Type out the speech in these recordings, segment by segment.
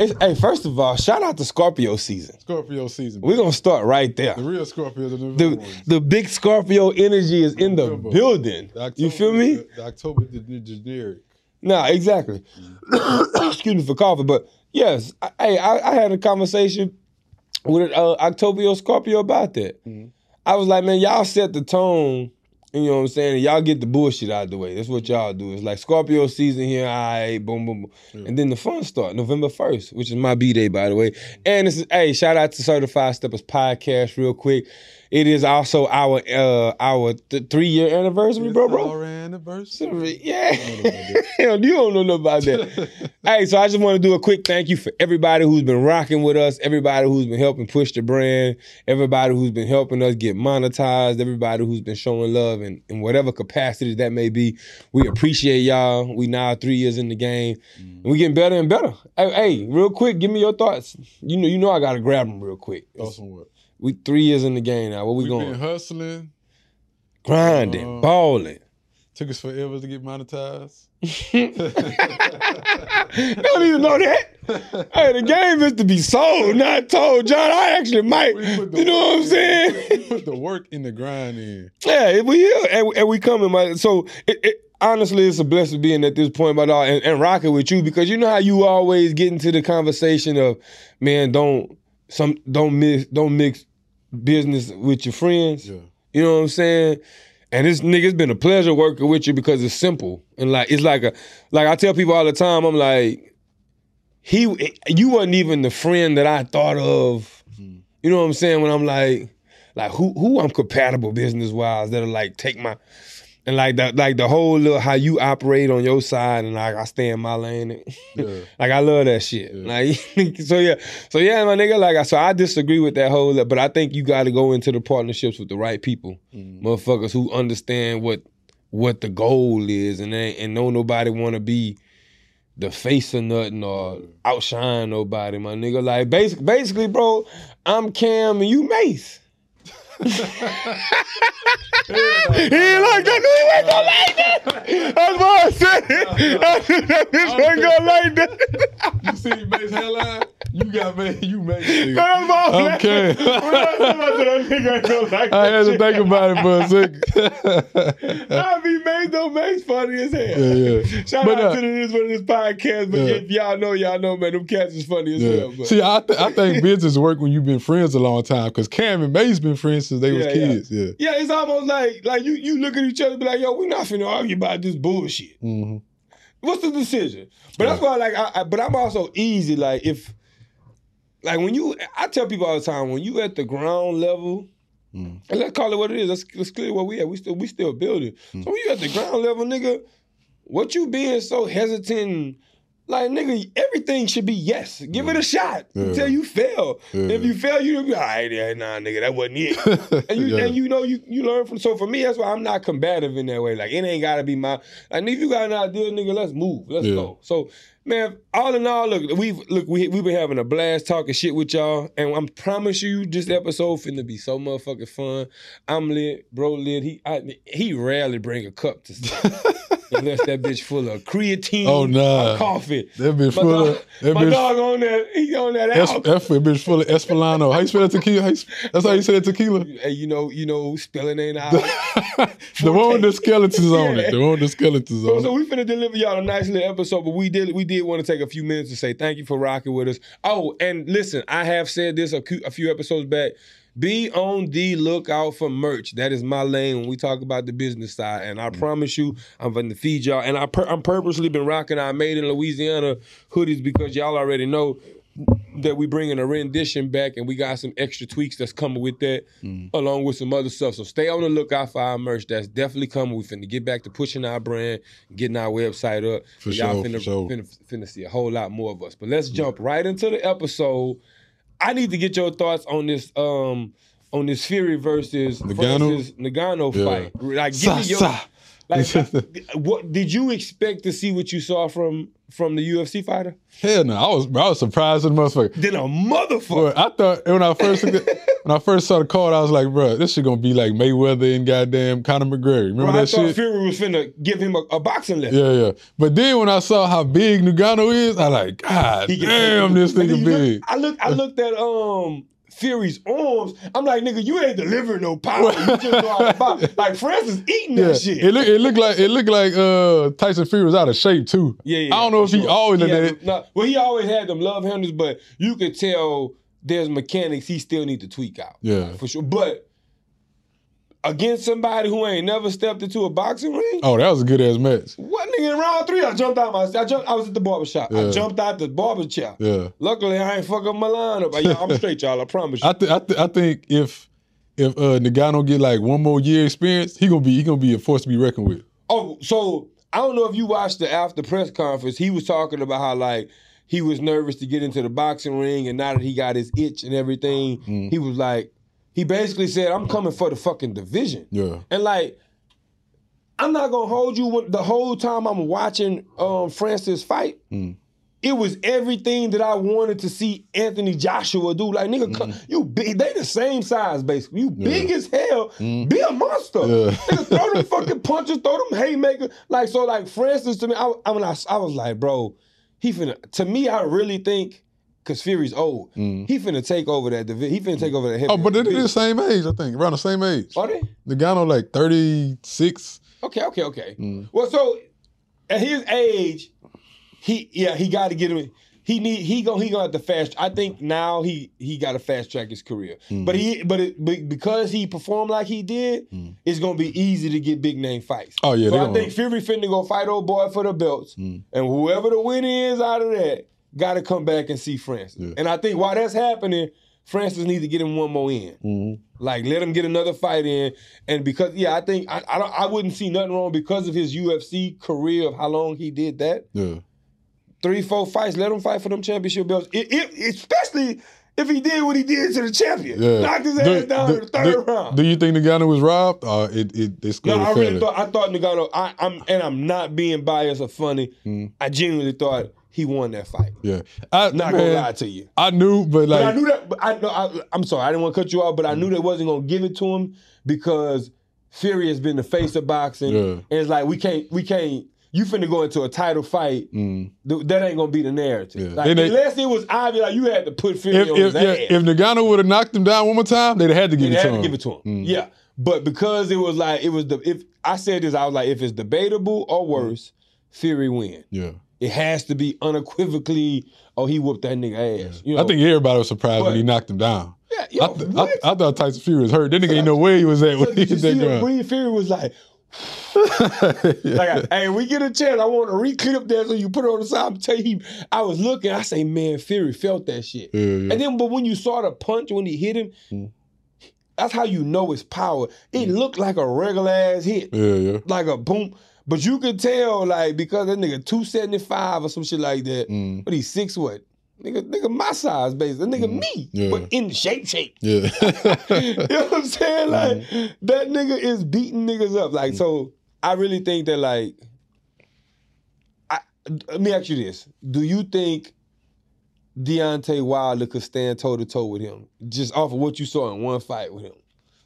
It's, hey, first of all, shout out to Scorpio season. Scorpio season. We're gonna start right there. the real Scorpio, the The the big Scorpio energy is in the building. The You feel me? The, the October the, the generic. Nah, exactly. Excuse me for coughing, but yes, hey, I, I had a conversation with uh, Scorpio about that. I was like, man, y'all set the tone. You know what I'm saying? Y'all get the bullshit out of the way. That's what y'all do. It's like Scorpio season here, all right, boom, boom, boom. And then the fun start, November 1st, which is my B day, by the way. And this is, hey, shout out to Certified Steppers Podcast real quick. It is also our uh our th- three year anniversary, bro, bro. Our anniversary. Yeah. Hell, you don't know nothing about that. hey, so I just want to do a quick thank you for everybody who's been rocking with us, everybody who's been helping push the brand, everybody who's been helping us get monetized, everybody who's been showing love in, in whatever capacity that may be. We appreciate y'all. We now three years in the game. And we getting better and better. Hey, hey, real quick, give me your thoughts. You know, you know I gotta grab them real quick. Awesome what? We three years in the game now. Where we We've going? been hustling. Grinding, Uh, balling. Took us forever to get monetized. Don't even know that. hey, the game is to be sold, not told. John, I actually might. We You know what I'm in. saying? Put the work in the grind in. yeah, we here and, and we coming, man. So it, it, honestly, it's a blessing being at this point, my dog, and, and rocking with you because you know how you always get into the conversation of, man, don't some don't mix don't mix business with your friends. Yeah. You know what I'm saying? And this nigga's been a pleasure working with you because it's simple and like it's like a like I tell people all the time. I'm like, he you wasn't even the friend that I thought of. Mm-hmm. You know what I'm saying? When I'm like, like who who I'm compatible business wise that'll like take my and like the like the whole little how you operate on your side and like I stay in my lane. Yeah. Like I love that shit. Yeah. Like so yeah. So yeah, my nigga, like I so I disagree with that whole but I think you gotta go into the partnerships with the right people. Mm. Motherfuckers who understand what what the goal is and ain't and don't nobody wanna be the face of nothing or outshine nobody, my nigga. Like basic basically, bro, I'm Cam and you Mase. He like that. No, he ain't gonna like that. That's why I said it. I said that bitch ain't gonna like that. You see Mase headline? You got made. You made. nigga. That's why I'm. When I said that nigga ain't gonna like I had to think about it for a second. I be made though, Mase funny as hell. Yeah, yeah. Shout But, out uh, to the this one of this podcast, but Yeah. if y'all know, y'all know, man, them cats is funny as Yeah. hell. But. See, I, th- I think business work when you've been friends a long time because Cam and Mase been friends since they was Yeah, yeah. kids. Yeah. Yeah, it's almost like like you you look at each other and be like, yo, we not finna argue about this bullshit. hmm What's the decision? But that's why like I, I but I'm also easy, like if like when you I tell people all the time, when you at the ground level, Mm. and let's call it what it is, let's, let's clear what we at. We still we still building. Mm. So when you at the ground level, nigga, what you being so hesitant like nigga, everything should be yes. Give it a shot Yeah. until you fail. Yeah. If you fail, you be all right, yeah, nah, nigga, that wasn't it. And you Yeah. and you know you you learn from so for me that's why I'm not combative in that way. Like it ain't gotta be my like if you got an idea, nigga, let's move. Let's Yeah. go. So man, all in all, look, we've look, we we've been having a blast talking shit with y'all. And I'm promise you this episode finna be so motherfucking fun. I'm lit, bro lit. He I, he rarely bring a cup to stuff. Unless that bitch full of creatine Oh, nah. or coffee. That bitch My, full dog, of that my bitch. dog on that, he on that Es-. F- bitch full of Espolano. How you spell that tequila? How you, that's how you say that tequila. Hey, you know, you know, spelling ain't out. the one with the skeletons on it. The one with the skeletons on so it. So we finna deliver y'all a nice little episode, but we did we did want to take a few minutes to say thank you for rocking with us. Oh, and listen, I have said this a few episodes back. Be on the lookout for merch. That is my lane when we talk about the business side. And I mm. promise you, I'm going to feed y'all. And I pur- I'm purposely been rocking our Made in Louisiana hoodies because y'all already know that we bringing a rendition back and we got some extra tweaks that's coming with that mm. along with some other stuff. So stay on the lookout for our merch. That's definitely coming. We finna get back to pushing our brand, getting our website up. For y'all sure, finna, for sure. finna, finna see a whole lot more of us. But let's mm. jump right into the episode. I need to get your thoughts on this um on this Fury versus Ngannou? versus Ngannou Yeah. fight. Like give Sa, me your sa. Like, what did you expect to see? What you saw from from the UFC fighter? Hell no, I was I was surprised at the motherfucker. Then a motherfucker. But I thought when I first when I first saw the card, I was like, bro, this shit gonna be like Mayweather and goddamn Conor McGregor. Remember Bro, I that thought shit? Fury was finna give him a, a boxing lesson. Yeah, yeah. But then when I saw how big Ngannou is, I like, God damn, this nigga you look- big. I looked. I looked at um Fury's arms. I'm like, nigga, you ain't delivering no power. You just know how to box. Like Francis eating that shit. it looked it looked like it looked like uh Tyson Fury was out of shape too. Yeah, yeah. I don't know if for he always did that. them- well, he always had them love handles, but you could tell there's mechanics he still need to tweak out. Yeah. for sure. But against somebody who ain't never stepped into a boxing ring. Oh, that was a good ass match. What nigga in round three? I jumped out my. I jumped. I was at the barber shop. I jumped out the barber chair. Yeah. Luckily, I ain't fuck up my lineup. I- I'm straight, y'all. I promise you. I th- I, th- I think if if uh Ngannou get like one more year experience, he gonna be he gonna be a force to be reckoned with. Oh, so I don't know if you watched the after press conference. He was talking about how like he was nervous to get into the boxing ring, and now that he got his itch and everything, Mm. he was like, he basically said, "I'm coming for the fucking division." Yeah. And like, I'm not gonna hold you the whole time I'm watching um Francis fight. Mm. It was everything that I wanted to see Anthony Joshua do. Like, nigga, come, you big. They the same size, basically. You big as hell. Be a monster. Yeah. Nigga, throw them fucking punches, throw them haymakers. Like, so, like, Francis to me, I, I, mean, I, I was like, bro, he finna. To me, I really think, cause Fury's old, he finna take over that division. He finna take over that. Mm. Oh, but they're the same age, I think, around the same age. Are they? Ngannou like thirty six. Okay, okay, okay. Mm. Well, so at his age, he yeah he got to get him. He need he go he gonna have to fast. I think now he he got to fast track his career. Mm. But he but, it, but because he performed like he did, it's gonna be easy to get big name fights. Oh, yeah, So I gonna- think Fury finna go fight old boy for the belts, Mm. and whoever the winner is out of that, got to come back and see Francis. Yeah. And I think while that's happening, Francis needs to get him one more in. Mm-hmm. Like let him get another fight in, and because yeah, I think I I, don't, I wouldn't see nothing wrong because of his UFC career of how long he did that. Yeah. Three, four fights, let him fight for them championship belts. It, it, especially if he did what he did to the champion, Yeah. knocked his Do- ass down do- in the third do- round. Do you think Ngannou was robbed? Or it it it's no, I really thought I thought Ngannou. I, I'm and I'm not being biased or funny. Mm. I genuinely thought he won that fight. Yeah. I Not man, gonna lie to you. I knew, but like But I knew that. But I know. I, I'm sorry. I didn't want to cut you off, but I knew they wasn't gonna give it to him because Fury has been the face of boxing, Yeah. and it's like we can't, we can't. You finna go into a title fight. mm, th- That ain't gonna be the narrative. Yeah. Like, they- unless it was obvious, like you had to put Fury if on if, his yeah, if Ngannou would have knocked him down one more time, they'd have had to give it to had him. to give it to him. Mm. Yeah, but because it was like it was the if I said this, I was like, if it's debatable or worse, Fury win. Yeah. It has to be unequivocally. Oh, he whooped that nigga ass. You know? I think everybody was surprised when he knocked him down. Yeah, yo, I, th- I? I thought Tyson Fury was hurt. That nigga ain't know where he was at when he hit that ground. Green Fury was like, like, hey, we get a chance. I want to reclip that so you put it on the side. I'm tell you, I was looking. I say, man, Fury felt that shit. Yeah, yeah. And then, but when you saw the punch when he hit him, Mm. that's how you know it's power. It looked like a regular ass hit, yeah, yeah. like a boom. But you could tell, like, because that nigga 275 or some shit like that. Mm. But he's six what? Nigga, nigga, my size, basically. Nigga, me. Mm. Yeah. But in shape, shape. Yeah. you know what I'm saying? Like that nigga is beating niggas up. Like so, I really think that like, I, let me ask you this: Do you think Deontay Wilder could stand toe to toe with him, just off of what you saw in one fight with him?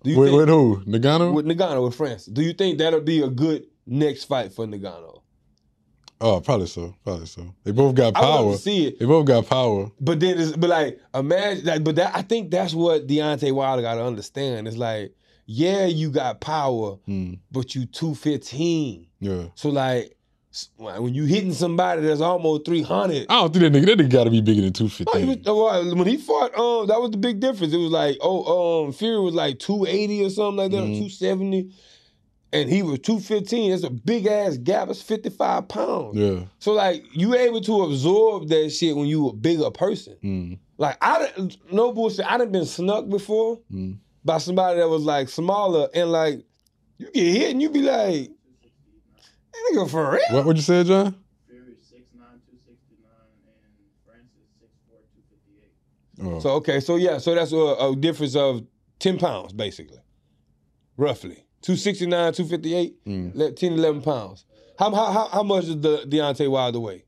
Do you with, think with who? Ngannou? with Ngannou with France. Do you think that'll be a good next fight for Ngannou? oh, probably so. Probably so. They both got power. to see it. They both got power. But then, it's, but like, imagine, like, but that I think that's what Deontay Wilder got to understand. It's like, yeah, you got power, Mm, but you two fifteen. yeah. So like, when you hitting somebody that's almost three hundred. I don't think that nigga. That nigga got to be bigger than two Oh, he oh, when he fought, um, that was the big difference. It was like, oh, um, Fury was like two eighty or something like that, Mhm. two seventy, and he was two fifteen. That's a big ass gap. It's fifty five pounds. Yeah. So like, you able to absorb that shit when you a bigger person. Mm, Like I done- no bullshit. I done been snuck before mm. by somebody that was like smaller and like you get hit and you be like, that nigga for real. What would you say, John? Fury 6'9", 269, and Francis 6'4", 258. Oh. So okay, so yeah, so that's a, a difference of ten pounds basically, roughly 269, 258, Mm. le- 10, 11 pounds. How, how, how, how much is the Deontay Wilder weigh?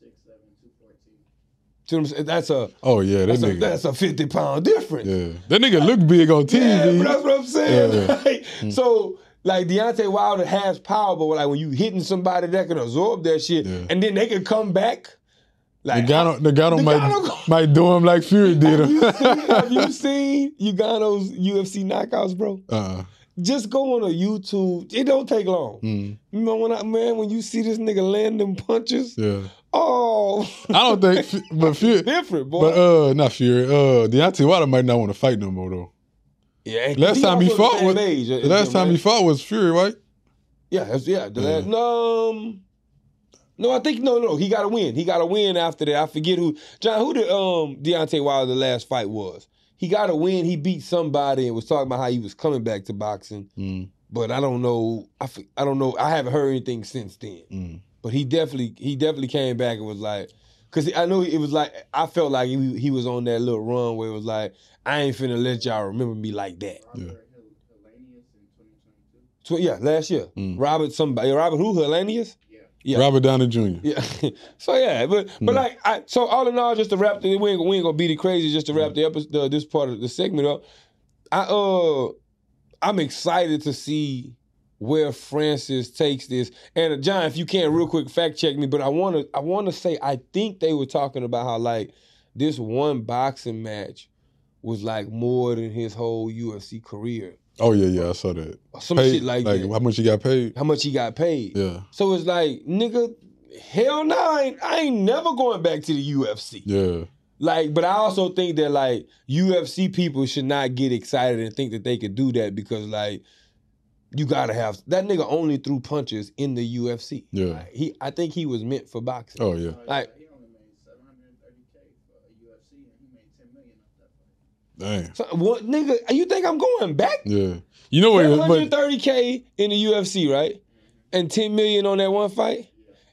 Six seven two fourteen. See what That's a Oh yeah, that that's a, that's a 50 pound difference. yeah, that nigga look big on TV. Yeah, that's what I'm saying. Yeah. Like, So, like Deontay Wilder has power, but like when you hitting somebody that can absorb that shit, Yeah. and then they can come back. Like, Ngannou, Ngannou might Ngannou- might do him like Fury did him. have you seen, have you seen Ngannou's UFC knockouts, bro? uh, Just go on a YouTube. It don't take long. mm, You know when I man, when you see this nigga land them punches, yeah, oh, I don't think, but Fury, different, boy. but uh, not Fury. Uh, Deontay Wilder might not want to fight no more though. yeah, last time he fought was- age The last time he fought was Fury, right? Yeah, that's, yeah. The Yeah. last, no, um, no, I think no, no. He got a win. He got a win after that. I forget who John. Who did um Deontay Wilder the last fight was? He got a win. He beat somebody and was talking about how he was coming back to boxing. Mm, But I don't know. I f- I don't know. I haven't heard anything since then. mm. But he definitely he definitely came back and was like, because I know it was like I felt like he, he was on that little run where it was like I ain't finna let y'all remember me like that. Yeah. Robert Hel- Helenius in 2022. So yeah, last year, Mm. Robert somebody Robert who Helenius. Yeah. Robert Downey Jr. Yeah. so yeah, but but Mm. like I so all in all, just to wrap the we ain't, we ain't gonna beat it crazy. Just to wrap the episode, the, this part of the segment up. I uh, I'm excited to see where Francis takes this. And uh, John, if you can, real quick, fact check me. But I want to I want to say I think they were talking about how like this one boxing match was like more than his whole UFC career. Oh yeah, yeah, I saw that. Some Paid- shit like, that. how much he got paid? How much he got paid. Yeah, So it's like, nigga, hell no, I ain't, I ain't never going back to the UFC. yeah, Like, but I also think that like UFC people should not get excited and think that they could do that because like you gotta have that nigga only threw punches in the UFC. Yeah. Like, he I think he was meant for boxing. oh yeah. Like- he only made 730k for a UFC, and he made 10 million So, what nigga? You think I'm going back? Yeah. You know what? 130k in the UFC, right? And 10 million on that one fight.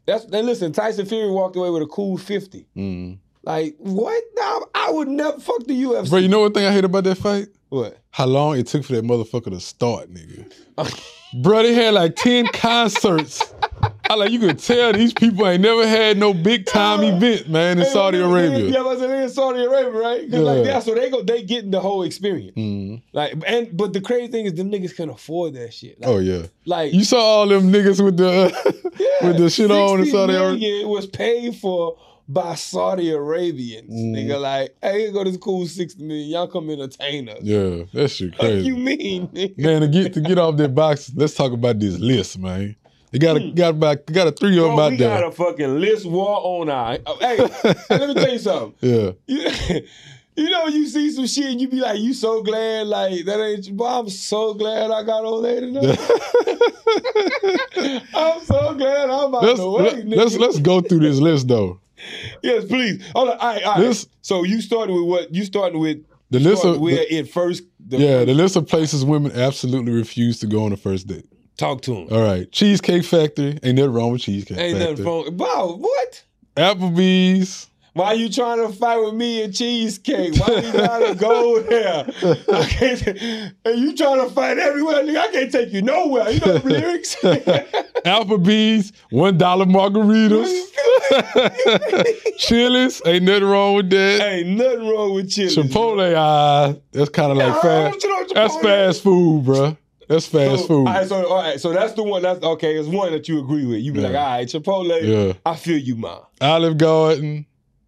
That's and listen, Tyson Fury walked away with a cool 50. mm. Like what? Nah, I would never fuck the UFC. bro, you know what thing I hate about that fight? what? How long it took for that motherfucker to start, nigga. Bro, they had like 10 concerts. I like you could tell these people ain't never had no big time event, man, in Hey, Saudi yeah, Arabia. Yeah, but they in Saudi Arabia, right? 'Cause, like Yeah. so they go, they getting the whole experience. Mm. Like, and but the crazy thing is, them niggas can afford that shit. Like, Oh yeah. like You saw all them niggas with the yeah, with the shit on in Saudi Arabia. million was paid for by Saudi Arabians. Mm. Nigga, like, hey, here go this cool sixty million. Y'all come entertain us. Yeah, that shit What crazy. you mean, nigga? Man, to get to get off that box, let's talk about this list, man. They got a hmm. got about got a three of them out we there. got a fucking list war on our. oh, Hey, hey, let me tell you something. yeah, You, you know, you see some shit and you be like, you so glad, like, that ain't you. Boy, I'm so glad I got on there tonight. I'm so glad I'm out let's the way, let, nigga. let's let's go through this list though. Yes, please. Hold on. All right, all right. This- so you started with what? You started with The list of where the- it first. The yeah, the list of places women absolutely refuse to go on a first date. Talk to him. All right, Cheesecake Factory. Ain't nothing wrong with Cheesecake Ain't Factory. nothing wrong. Bro, what? Applebee's. Why you trying to fight with me and cheesecake? Why you gotta go there? I can't, and you trying to fight everywhere? Nigga, I can't take you nowhere. You know the lyrics? Applebee's, one dollar margaritas, Chili's, ain't nothing wrong with that. Ain't nothing wrong with chili. Chipotle, ah, that's kind of like fast. you know That's fast food, bruh. That's fast So, food. All right, so all right, so that's the one. That's okay. It's one that you agree with. You be Yeah. like, all right, Chipotle. Yeah. I feel you, ma. Olive Garden,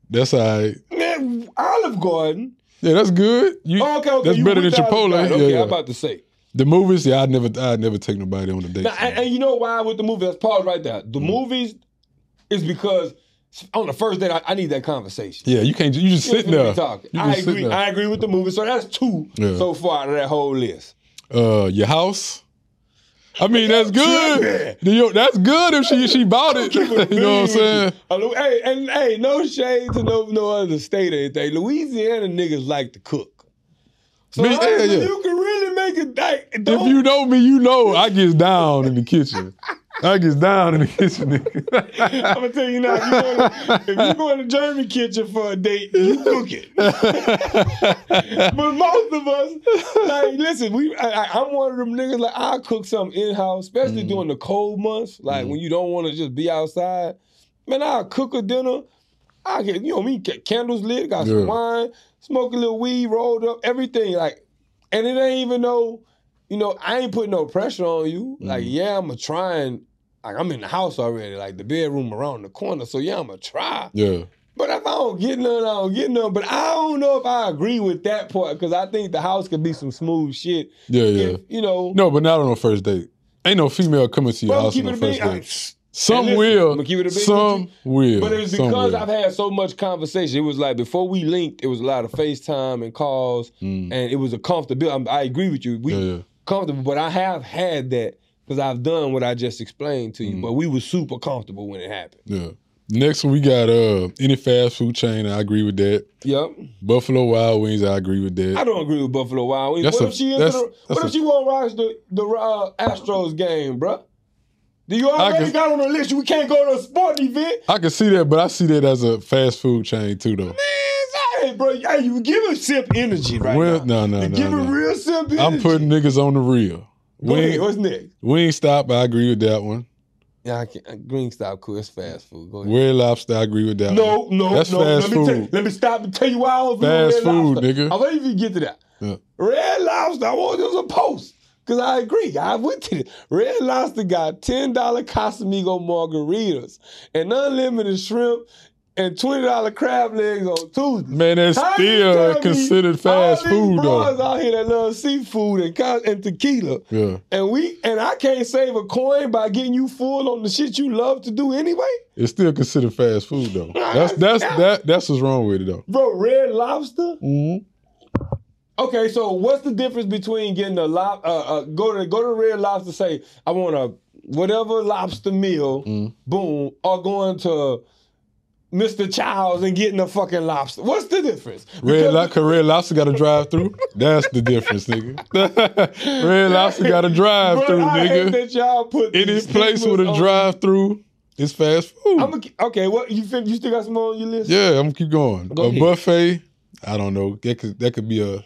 that's all right. Man, Olive Garden. Yeah, that's good. You, Oh, okay, okay. That's you better than Chipotle. Garden. Okay, yeah. I'm about to say. the movies, yeah, I'd never, I'd never take nobody on a date. Now, and, and you know why with the movie? Let's pause right there. Mm. The movies is because on the first date, I, I need that conversation. yeah, you can't. You just sitting there. talking. I agree. I agree with the movie. So that's two Yeah. so far out of that whole list. Uh, your house. I mean, that's good. That's good if she she bought it. You know what I'm saying? with you. Lu- Hey, and hey, no shade to no no other state or anything. Louisiana niggas like to cook. So Me- yeah, yeah. you can really make it like If you know me, you know I get down in the kitchen. I gets down in the kitchen, nigga. I'm gonna tell you now. If you, go to, if you go in the German kitchen for a date, you cook it. but most of us, like, listen, we. I, I- I'm one of them niggas. Like, I cook something in house, especially Mhm. during the cold months, like Mhm. when you don't want to just be outside. Man, I'll cook a dinner. I get, you know, me get candles lit, got Yeah. some wine, smoke a little weed, rolled up, everything. Like, and it ain't even no, you know, I ain't putting no pressure on you. Like, Mhm. yeah, I'm going to try and, like, I'm in the house already, like the bedroom around the corner. So, yeah, I'm going to try. yeah. But if I don't get none, I don't get none. But I don't know if I agree with that part because I think the house could be some smooth shit. Yeah, yeah. You know, No, but not on a first date. Ain't no female coming to your bro, house on a first. I- date. Some listen, will. I'ma keep it a some will. But it's because. I've had so much conversation. It was like before we linked, it was a lot of FaceTime and calls, Mm. and it was a comfortable. I'm- I agree with you. We Yeah, yeah. comfortable, but I have had that because I've done what I just explained to you. Mm. But we were super comfortable when it happened. Yeah. Next one we got uh any fast food chain. I agree with that. Yep. Buffalo Wild Wings. I agree with that. I don't agree with Buffalo Wild Wings. That's What a- if she that's- the, that's What a- if she won't watch the the uh, Astros game, bruh? Do you already can- got on the list? We can't go to a sporting event. I can see that, but I see that as a fast food chain too, though. Man, hey, bro, hey, you give a simp energy right well, now. no, no, you no, give no. a real simp energy. I'm putting niggas on the real. Go ahead, Wing, what's next? Wingstop, I agree with that one. Yeah, I can't. Uh, green Stop, cool. It's fast food. Go ahead. Red Lobster, I agree with that No, one. no, That's no. fast let me Tell, food. let me stop and tell you why I was Fast Red food, Lobster. nigga. I'll let you get to that. Yeah. Red Lobster, I want there was a post. Cause I agree. I went to it. Red Lobster got $10 Casamigo margaritas and unlimited shrimp and $20 crab legs on Tuesday. Man, that's How still considered fast all these food, though. out here that love seafood and, and tequila. Yeah. And we and I can't save a coin by getting you full on the shit you love to do anyway. It's still considered fast food, though. That's that's that that's what's wrong with it, though. Bro, Red Lobster? Mm-hmm. Okay, so what's the difference between getting a lob, uh, uh, go to go to Red Lobster, say I want a whatever lobster meal, Mm. boom, or going to Mr. Childs and getting a fucking lobster? What's the difference? Red, lo- cause Red Lobster got a drive through. That's the difference, nigga. Red Lobster got a drive through, nigga. that y'all put Any place with a drive through, it's fast food. I'm a, okay, what you fin- you still got some more on your list? yeah, I'm gonna keep going. Go a ahead. buffet, I don't know. That could that could be a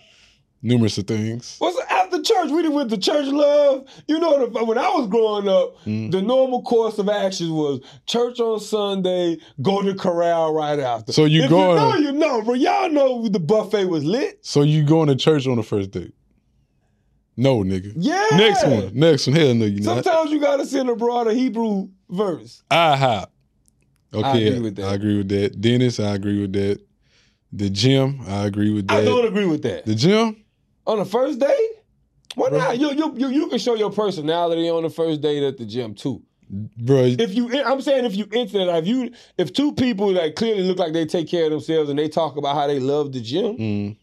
numerous of things. What's church? We went to church love. You know, the, when I was growing up, Mm. the normal course of action was church on Sunday, go to corral right after. So you if going- You know, you know, bro. Y'all know the buffet was lit. So you going to church on the first date? No, nigga. Yeah. Next one. Next one. Hell no, you not. Sometimes you gotta send abroad a Hebrew verse. IHOP. Okay, agree with that. I agree with that. Denny's, I agree with that. The gym, I agree with that. I don't agree with that. The gym, on the first date? Why Bro. not? You, you, you, you can show your personality on the first date at the gym too. bro. if you I'm saying if you into that, if you if two people that clearly look like they take care of themselves and they talk about how they love the gym, Mm,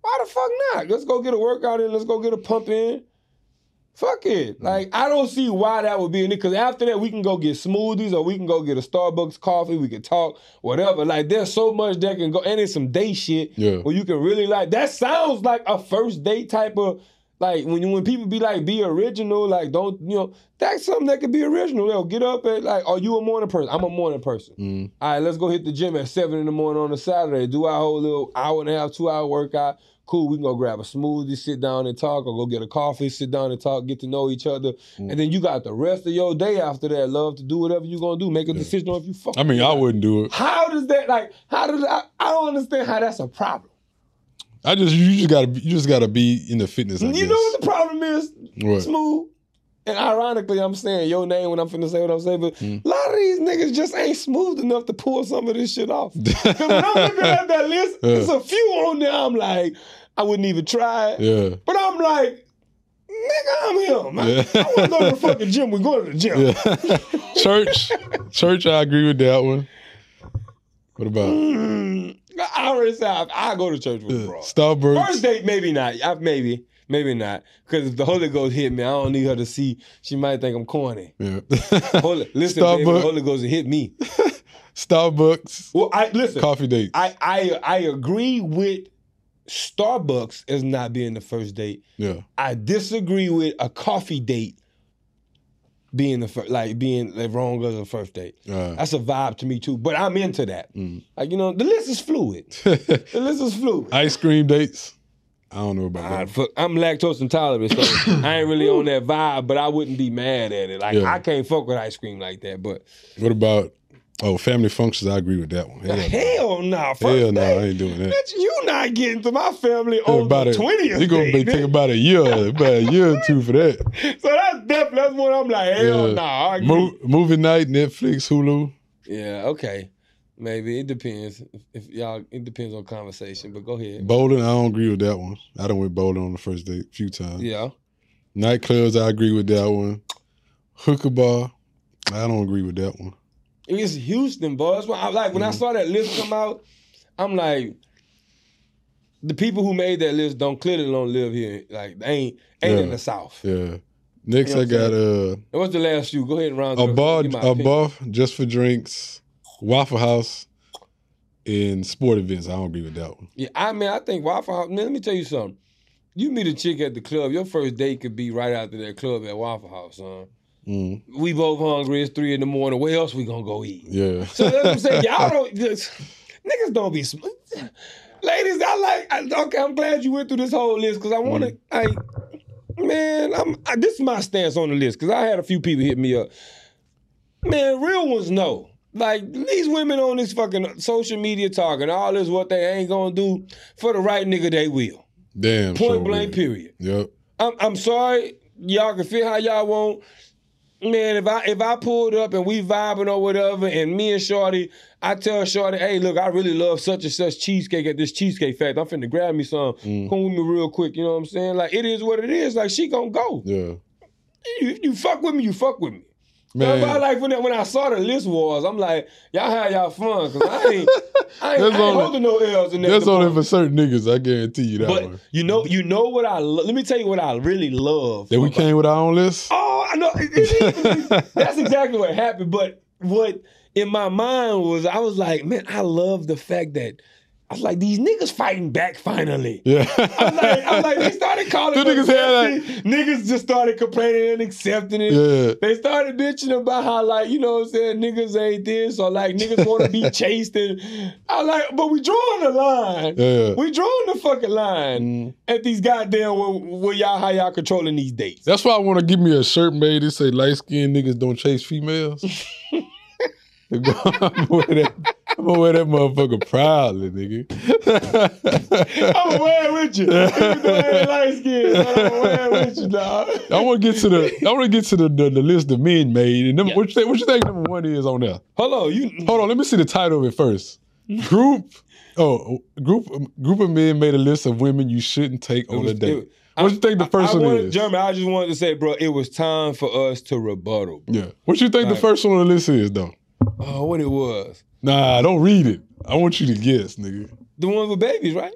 why the fuck not? Let's go get a workout in, let's go get a pump in. Fuck it. Like I don't see why that would be in it. Cause after that we can go get smoothies or we can go get a Starbucks coffee, we can talk, whatever. Like there's so much that can go and it's some day shit Yeah. where you can really like that sounds like a first date type of like when when people be like be original, like don't you know, that's something that could be original. They'll get up at like, are you a morning person? I'm a morning person. mm. All right, let's go hit the gym at seven in the morning on a Saturday. Do our whole little hour and a half, two hour workout. Cool. We can go grab a smoothie, sit down and talk, or go get a coffee, sit down and talk, get to know each other, Mm. and then you got the rest of your day after that. Love to do whatever you're gonna do. Make a decision on if you fuck. I mean, I wouldn't do it. How does that like? How does I? I don't understand how that's a problem. I just you just gotta be- you just gotta be in the fitness. I you guess. know what the problem is? What? Smooth. And ironically, I'm saying your name when I'm finna say what I'm saying, but Mm. a lot of these niggas just ain't smooth enough to pull some of this shit off. Cause when I'm looking at that list, Yeah. there's a few on there. I'm like, I wouldn't even try it. Yeah. But I'm like, nigga, I'm him. I, Yeah. I want to go to the fucking gym. We go to the gym. Yeah. Church. Church, I agree with that one. What about Mm, I already said I, go to church with uh, bro. Starbucks? First date, maybe not. I, maybe, maybe not. Because if the Holy Ghost hit me, I don't need her to see. She might think I'm corny. Yeah. Holy, listen, baby, the Holy Ghost hit me. Starbucks. Well, I listen. Coffee date. I I I agree with Starbucks as not being the first date. Yeah. I disagree with a coffee date being the fir- like being like wrong as a first date. Uh, That's a vibe to me too. But I'm into that. Mm. Like you know, the list is fluid. the list is fluid. ice cream dates. I don't know about I, that. fuck, I'm lactose intolerant, so I ain't really on that vibe. But I wouldn't be mad at it. Like Yeah. I can't fuck with ice cream like that. But What about oh family functions? I agree with that one. Hell, hell, nah, first hell no, date. I ain't doing that. Bitch, you not getting to my family Yeah, on about the it. twentieth. You gonna be taking about a year, about a year or two for that. So that's definitely that's what I'm like. Hell Yeah. nah. I agree. Mo- movie night, Netflix, Hulu. Yeah, okay. Maybe it depends. If, if y'all, it depends on conversation. But go ahead. Bowling, I don't agree with that one. I done went bowling on the first date a few times. Yeah. Nightclubs, I agree with that one. Hookah bar, I don't agree with that one. It was Houston, boys. When I, like when I Mhm. saw that list come out, I'm like, the people who made that list don't clearly don't live here. Like they ain't ain't in the South. Yeah. Next, You know I what I'm got uh, what's the last few? Go ahead and round a it bar, a bar just for drinks, Waffle House, and sport events. I don't agree with that one. Yeah, I mean, I think Waffle House. Man, let me tell you something. You meet a chick at the club. Your first date could be right after that club at Waffle House, son. Mm, We both hungry. It's three in the morning. Where else we gonna go eat? yeah. So that's what I'm saying. Y'all don't just niggas don't be sm- ladies. I like. I, okay, I'm glad you went through this whole list because I want to. I man, I'm. I, this is my stance on the list because I had a few people hit me up. Man, real ones know. Like these women on this fucking social media talking all this what they ain't gonna do for the right nigga they will. Damn. Point blank. Period. Yep. I'm, I'm sorry, y'all can feel how y'all want. Man, if I if I pulled up and we vibing or whatever, and me and Shorty, I tell Shorty, hey, look, I really love such and such cheesecake at this cheesecake factory. I'm finna grab me some. Mm. Come with me real quick. You know what I'm saying? Like it is what it is. Like she gonna go. Yeah. You, you fuck with me, you fuck with me. Man. That's why, like when I, when I saw the list was, I'm like, y'all had y'all fun because I ain't, I ain't, I ain't only- holding no L's in that. That's only for certain niggas. I guarantee you that But one. you know, you know what I lo- let me tell you what I really love. That we about- came with our own list. Oh, I know. It- it's- that's exactly what happened. But what in my mind was, I was like, man, I love the fact that I was like, these niggas fighting back finally. Yeah. I'm like, I'm like, they started calling The niggas had, nasty. niggas just started complaining and accepting it. yeah. They started bitching about how, like, you know what I'm saying, niggas ain't this, or like niggas want to be chased. And I like, but we drawing the line. Yeah. We drawing the fucking line Mm. at these goddamn where, where y'all how y'all controlling these dates. That's why I want to give me a shirt made that say light skinned niggas don't chase females. I'm gonna wear that, motherfucker proudly, nigga. I'm gonna wear that motherfucker proudly, nigga. I'm wearing with you. Even though I ain't light but I'm wearing with you, dog. I want to get to the I want to get to the, the, the list of men made. And number, Yeah. what you think? What you think number one is on there? Hold on, you Hold on, let me see the title of it first. Group. Oh, group group of men made a list of women you shouldn't take on a date. What you think the first I one wanted, is? Jeremy, I just wanted to say, bro, it was time for us to rebuttal. bro. Yeah. What you think the first one on the list is though? Oh, what it was? Nah, don't read it. I want you to guess, nigga. The one with babies, right?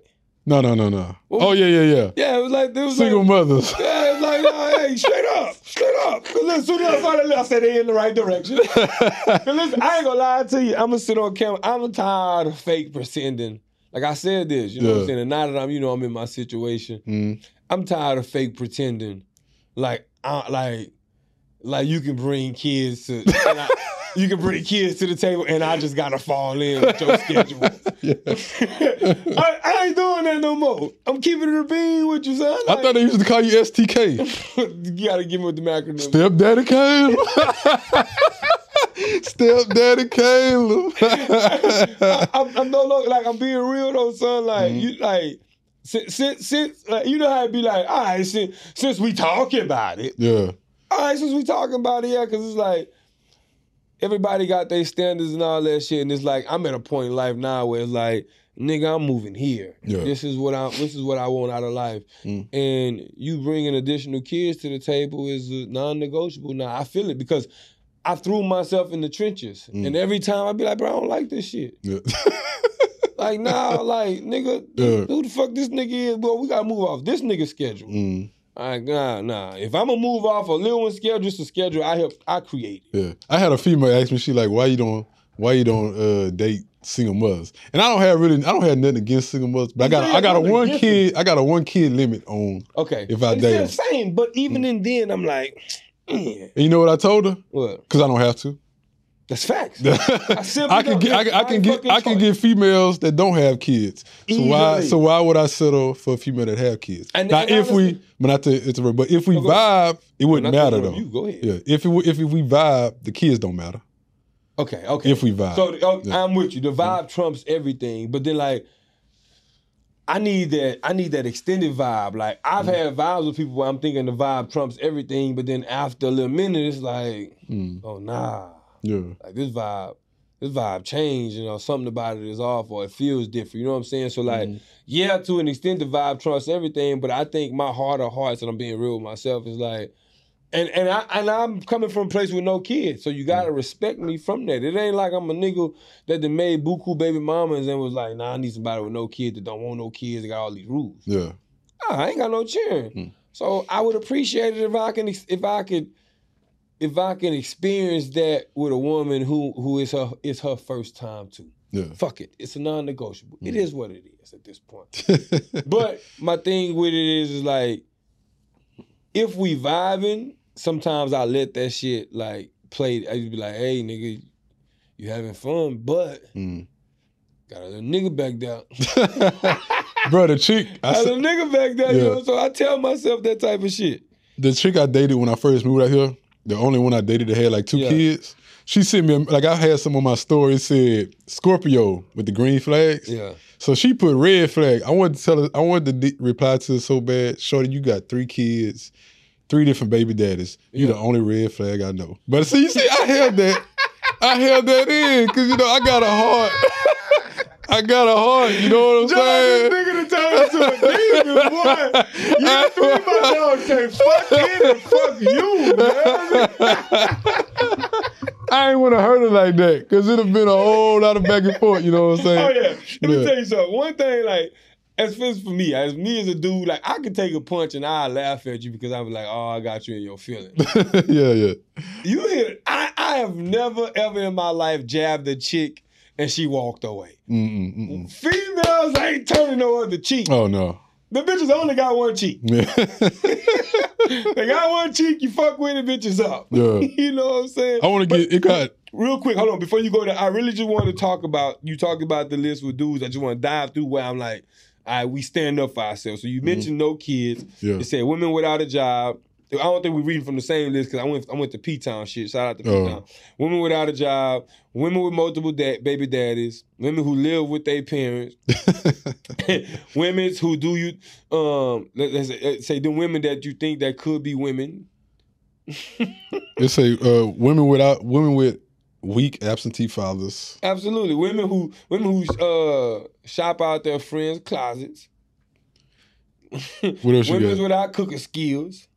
No, no, no, no. What Oh yeah, yeah, yeah. Yeah, it was like it was Single like, mothers. Yeah, it was like, nah, hey, straight up, straight up. 'Cause listen, as soon as I saw that I said they in the right direction. listen, I ain't gonna lie to you. I'm gonna sit on camera. I'm tired of fake pretending. Like I said this, you know what I'm saying? And now that I'm, you know, I'm in my situation. Mm. I'm tired of fake pretending, like, uh, like, like you can bring kids to, I, you can bring kids to the table, and I just gotta fall in with your schedule. Yeah. I, I ain't doing that no more. I'm keeping it a bean with you, son. I thought they used to call you STK. you gotta give me with the acronym. Stepdaddy Caleb. Stepdaddy Caleb. I, I'm no longer like I'm being real though, son. Like Mhm. you, like since since, since like, you know how it be like, all right, since since we talking about it, yeah. all right, since we talking about it, yeah, because it's like everybody got their standards and all that shit, and it's like I'm at a point in life now where it's like, nigga, I'm moving here. Yeah. This is what I this is what I want out of life, Mm. and you bringing additional kids to the table is non-negotiable. Now I feel it because. I threw myself in the trenches, Mm. and every time I'd be like, "Bro, I don't like this shit." yeah. Like, nah, like, nigga, Yeah. who the fuck this nigga is? Bro, we gotta move off this nigga schedule. Mm, Like, nah, nah. If I'm gonna move off a little one schedule, it's a schedule I help, I create. yeah. I had a female ask me, she like, why you don't why you don't uh, date single mothers? And I don't have really I don't have nothing against single mothers, but I got a, I got a one kid I got a one kid limit on Okay. If I it's date the same, but even in then, I'm like, And you know what I told her? what? Because I don't have to. That's facts. I I can get I, I can get I can choice. get females that don't have kids. So why so why would I settle for a female that have kids? And- now and if we honestly- but not to a, but if we No, vibe, it wouldn't matter though. You go ahead. Yeah, if it, if we vibe, the kids don't matter. Okay, okay. If we vibe. So oh, Yeah. I'm with you. The vibe trumps everything. But then like I need that I need that extended vibe. Like I've Mm. had vibes with people where I'm thinking the vibe trumps everything, but then after a little minute it's like, Mm, oh nah. Yeah. Like this vibe, this vibe changed, you know, something about it is off or it feels different. You know what I'm saying? So like, Mhm. yeah, to an extent the vibe trumps everything, but I think my heart of hearts, and I'm being real with myself, is like and and I and I'm coming from a place with no kids, so you gotta respect me from that. It ain't like I'm a nigga that done made buku baby mamas and was like, nah, I need somebody with no kids that don't want no kids. They got all these rules. Yeah. Nah, I ain't got no cheering. Mm. So I would appreciate it if I can if I could if I can experience that with a woman who who is her is her first time too. Yeah. Fuck it, it's a non-negotiable. It Mm. is what it is at this point. But my thing with it is, is like, if we vibing, sometimes I let that shit like play. I just be like, hey nigga, you having fun, but Mm. got a little nigga back there. Bro, the chick I Got a nigga back there, you know. So I tell myself that type of shit. the chick I dated when I first moved out here, the only one I dated that had like two Yeah. kids. She sent me a, like I had some of my stories said Scorpio with the green flags. Yeah. So she put red flag. I wanted to tell her. I wanted to de- reply to her so bad. Shorty, you got three kids, three different baby daddies. You Yeah. the only red flag I know. But see, you see, I held that. I held that in because you know I got a heart. I got a heart. You know what I'm saying? nigga to turn into a demon, boy. You three my dog say fuck him and fuck you, man. I ain't want to hurt her like that because it'd have been a whole lot of back and forth. You know what I'm saying? Oh yeah. Let me Yeah. tell you something. One thing, like, as for for me, as me as a dude, like I could take a punch and I laugh at you because I'm like, oh, I got you in your feelings. yeah, yeah. you hear? I I have never ever in my life jabbed a chick and she walked away. Mm-mm, mm-mm. Females ain't turning no other cheek. Oh no. The bitches only got one cheek. Yeah. They got one cheek, you fuck with the bitches up. Yeah. you know what I'm saying? I want to get it. Got Real quick, hold on. Before you go there, I really just want to talk about you talk about the list with dudes. I just want to dive through where I'm like, all right, we stand up for ourselves. So you mm-hmm. mentioned no kids. yeah. It said women without a job. I don't think we're reading from the same list because I went I went to P Town shit. Shout out to P Oh. Town. Women without a job, women with multiple da- baby daddies, women who live with their parents, women who do you um let, us say, the women that you think that could be women. It say uh, women without women with weak absentee fathers. Absolutely, women who women who uh shop out their friends' closets. What else you Women without cooking skills.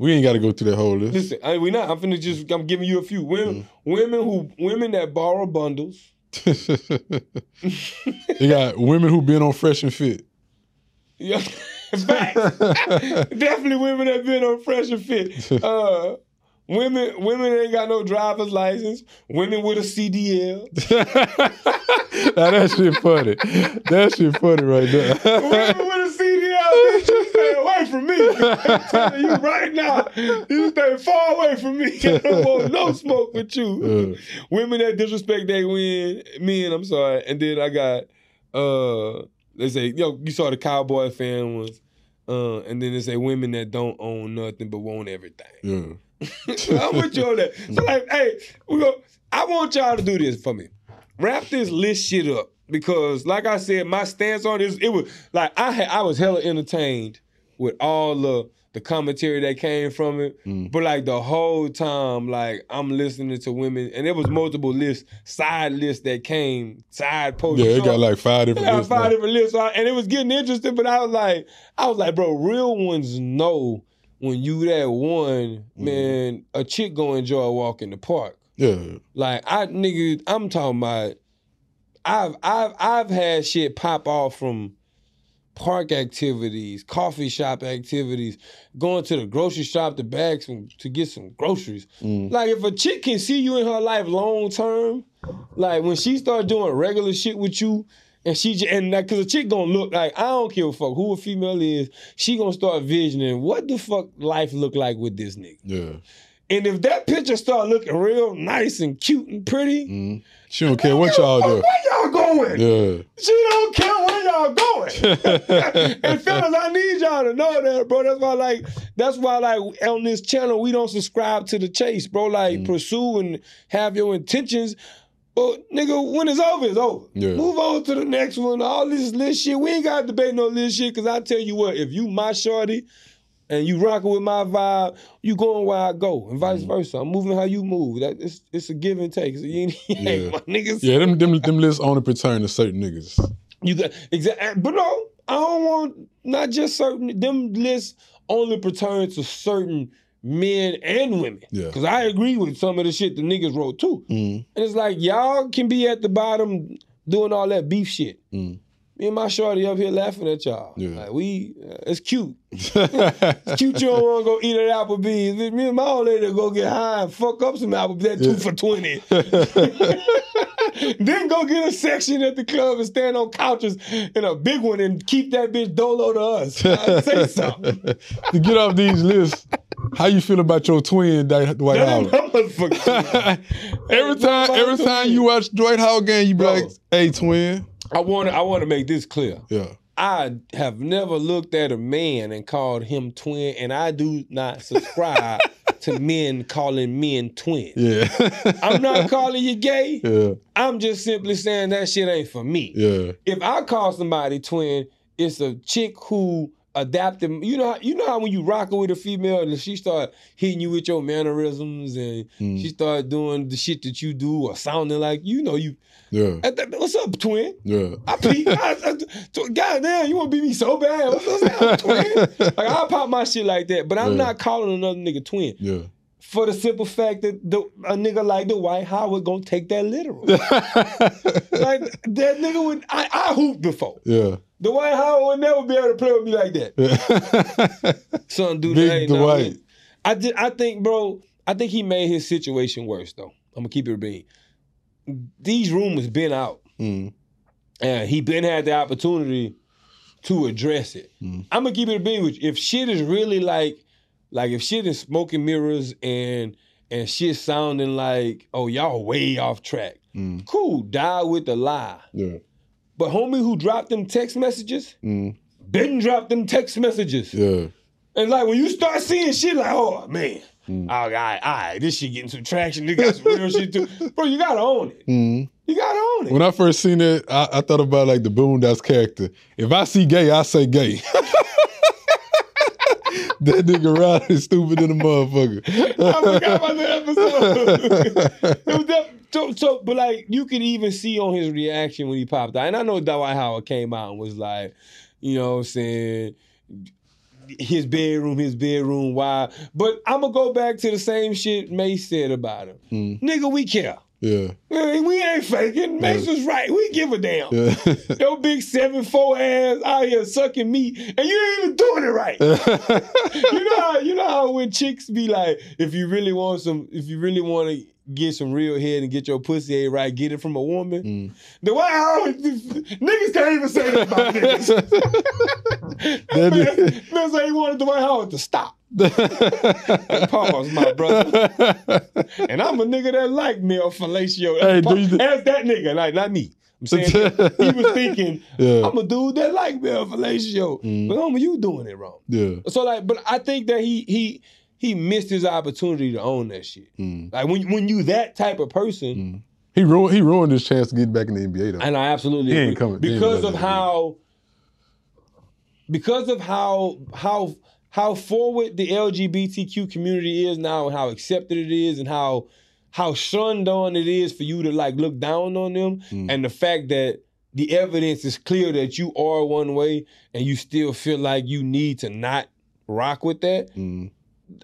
We ain't got to go through that whole list. Listen, I, we not. I'm finna just. I'm giving you a few women. Women who women that borrow bundles. you got women who been on Fresh and Fit. Yeah, facts. Definitely women that been on Fresh and Fit. Uh, women, women ain't got no driver's license. Women with a CDL. now that shit funny. That shit funny right there. women with a CDL. Stay away from me. I'm telling you right now. You stay far away from me. I don't want no smoke with you. Uh, women that disrespect they win men, I'm sorry. And then I got uh they say, yo, you saw the cowboy fan ones. Uh, and then they say women that don't own nothing but want everything. yeah. I'm with you on that. So like, hey, go, I want y'all to do this for me. Wrap this list shit up. Because like I said, my stance on this, it was like I had I was hella entertained with all the the commentary that came from it. Mm. But like the whole time, like I'm listening to women, and there was multiple lists, side lists that came, side posts. Yeah, it got like five different yeah, lists. five now. different lists, So I- and it was getting interesting. But I was like, I was like, bro, real ones know when you that one Mm-hmm. man, a chick gonna enjoy a walk in the park. Yeah. Like I nigga, I'm talking about. I've I've I've had shit pop off from park activities, coffee shop activities, going to the grocery shop to bag some to get some groceries. Mm. Like if a chick can see you in her life long term, like when she start doing regular shit with you, and she j- and that cause a chick gonna look like I don't give a fuck who a female is, she gonna start visioning what the fuck life look like with this nigga. Yeah. And if that picture start looking real nice and cute and pretty, Mm. She don't care what y'all do. where y'all going? Yeah. She don't care where y'all going. and fellas, I need y'all to know that, bro. That's why, like, that's why, like, on this channel, we don't subscribe to the chase, bro. Like, pursue and have your intentions. But nigga, when it's over, it's over. Yeah. Move on to the next one. All this list shit, we ain't got to debate no list shit. Cause I tell you what, if you my shorty and you rocking with my vibe, you going where I go, and vice versa. I'm moving how you move. That it's it's a give and take. So you ain't, hey, Yeah. my niggas. Yeah, them them them lists only pertain to certain niggas. You got exactly, but no, I don't want not just certain. Them lists only pertain to certain men and women. Yeah. Because I agree with some of the shit the niggas wrote too. Mm. And it's like y'all can be at the bottom doing all that beef shit. Mm. Me and my shorty up here laughing at y'all. Yeah. Like we, uh, it's cute. It's cute you don't want to go eat at Applebee's. Me and my old lady go get high and fuck up some Applebee's. That two for twenty. then go get a section at the club and stand on couches in a big one and keep that bitch dolo to us. I say something. to get off these lists, how you feel about your twin, Dwight Dwight Howard? every time, every time you watch Dwight Howard game, you be Bro. like, "Hey, twin." I want. I want to make this clear. Yeah. I have never looked at a man and called him twin, and I do not subscribe to men calling men twins. Yeah. I'm not calling you gay. yeah. I'm just simply saying that shit ain't for me. Yeah. If I call somebody twin, it's a chick who adapted. You know, you know how when you rocking with a female and she start hitting you with your mannerisms and Mm. she start doing the shit that you do or sounding like you know you. Yeah. What's up, twin? Yeah. I peep. I, I, t- goddamn, you want to beat me so bad? What's what's up, twin? Like I'll pop my shit like that, but I'm Yeah. not calling another nigga twin Yeah. for the simple fact that the, a nigga like the Dwight Howard gonna take that literal. like that nigga would. I, I hooped before. yeah. The Dwight Howard would never be able to play with me like that. Son, dude, Big nah, Dwight. man. I did, I think, bro. I think he made his situation worse though. I'm gonna keep it being. These rumors been out. Mm. And he been had the opportunity to address it. Mm. I'm gonna keep it a being with you. If shit is really like, like if shit is smoking mirrors and and shit sounding like, oh y'all way off track. Mm. Cool, die with the lie. Yeah. But homie who dropped them text messages, Mm. been dropped them text messages. Yeah. And like when you start seeing shit like, oh man, Mm. oh, all right, all right, this shit getting some traction. They got some real shit too. Bro, you gotta own it. Mm. You gotta own it. When I first seen it, I, I thought about like the Boondocks character. If I see gay, I say gay. that nigga Rod is stupid than a motherfucker. I forgot about that episode. it was that, so, so, but like you could even see on his reaction when he popped out. And I know Dwight Howard came out and was like, you know what I'm saying, his bedroom, his bedroom, why? But I'm gonna go back to the same shit Mase said about him. Mm. Nigga, we care. Yeah. We ain't faking. Mase was right. We give a damn. Yeah. Your big seven four ass out here sucking meat, and you ain't even doing it right. you know how you know how when chicks be like, if you really want some, if you really want to get some real head and get your pussy ate right, get it from a woman. Mm. The way I niggas can't even say that about niggas. Man, man say he wanted Dwight Howard to stop. Pause, my brother. And I'm a nigga that like male fellatio. Hey, you- Ask that nigga, like not me. I'm saying he was thinking, Yeah. I'm a dude that like male fellatio. Mm. But homie, you doing it wrong. yeah. So like, but I think that he he he missed his opportunity to own that shit. Mm. Like when when you that type of person, Mm. He ruined he ruined his chance to get back in the NBA though. and I absolutely He agree. coming- because of how because of how how how forward the LGBTQ community is now and how accepted it is and how how shunned on it is for you to like look down on them Mm. and the fact that the evidence is clear that you are one way and you still feel like you need to not rock with that Mm.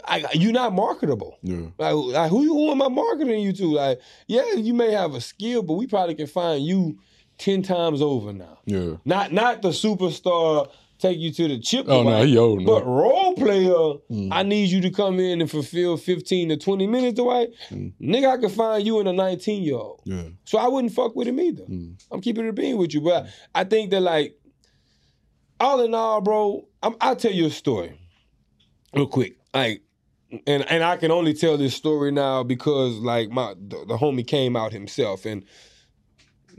I, you're not marketable Yeah. like, like who, who am I marketing you to? Like, yeah, you may have a skill, but we probably can find you ten times over now. Yeah. Not not the superstar take you to the chip. Oh no, he old but role player, Mm. I need you to come in and fulfill 15 to 20 minutes away. Mm. Nigga, I can find you in a 19 year old. Yeah. So I wouldn't fuck with him either. Mm. I'm keeping it being with you. But I think that like, all in all, bro, I'm, I'll tell you a story real quick. Like, and and I can only tell this story now because like my the, the homie came out himself and